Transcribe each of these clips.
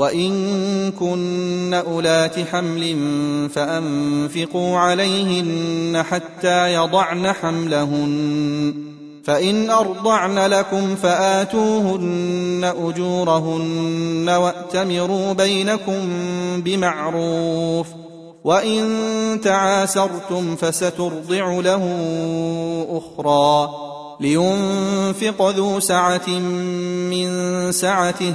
وإن كن أولات حمل فأنفقوا عليهن حتى يضعن حملهن. فإن أرضعن لكم فآتوهن أجورهن وأتمروا بينكم بمعروف. وإن تعاسرتم فسترضع له أخرى. لينفق ذو سعة من سعته.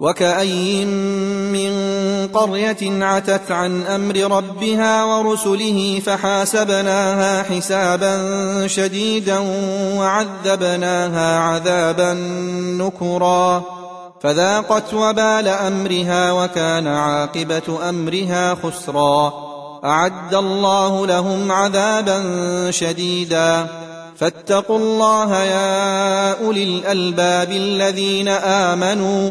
وكأين من قرية عتت عن أمر ربها ورسله فحاسبناها حسابا شديدا وعذبناها عذابا نكرا. فذاقت وبال أمرها وكان عاقبة أمرها خسرا. أعد الله لهم عذابا شديدا. فاتقوا الله يا أولي الألباب الذين آمنوا.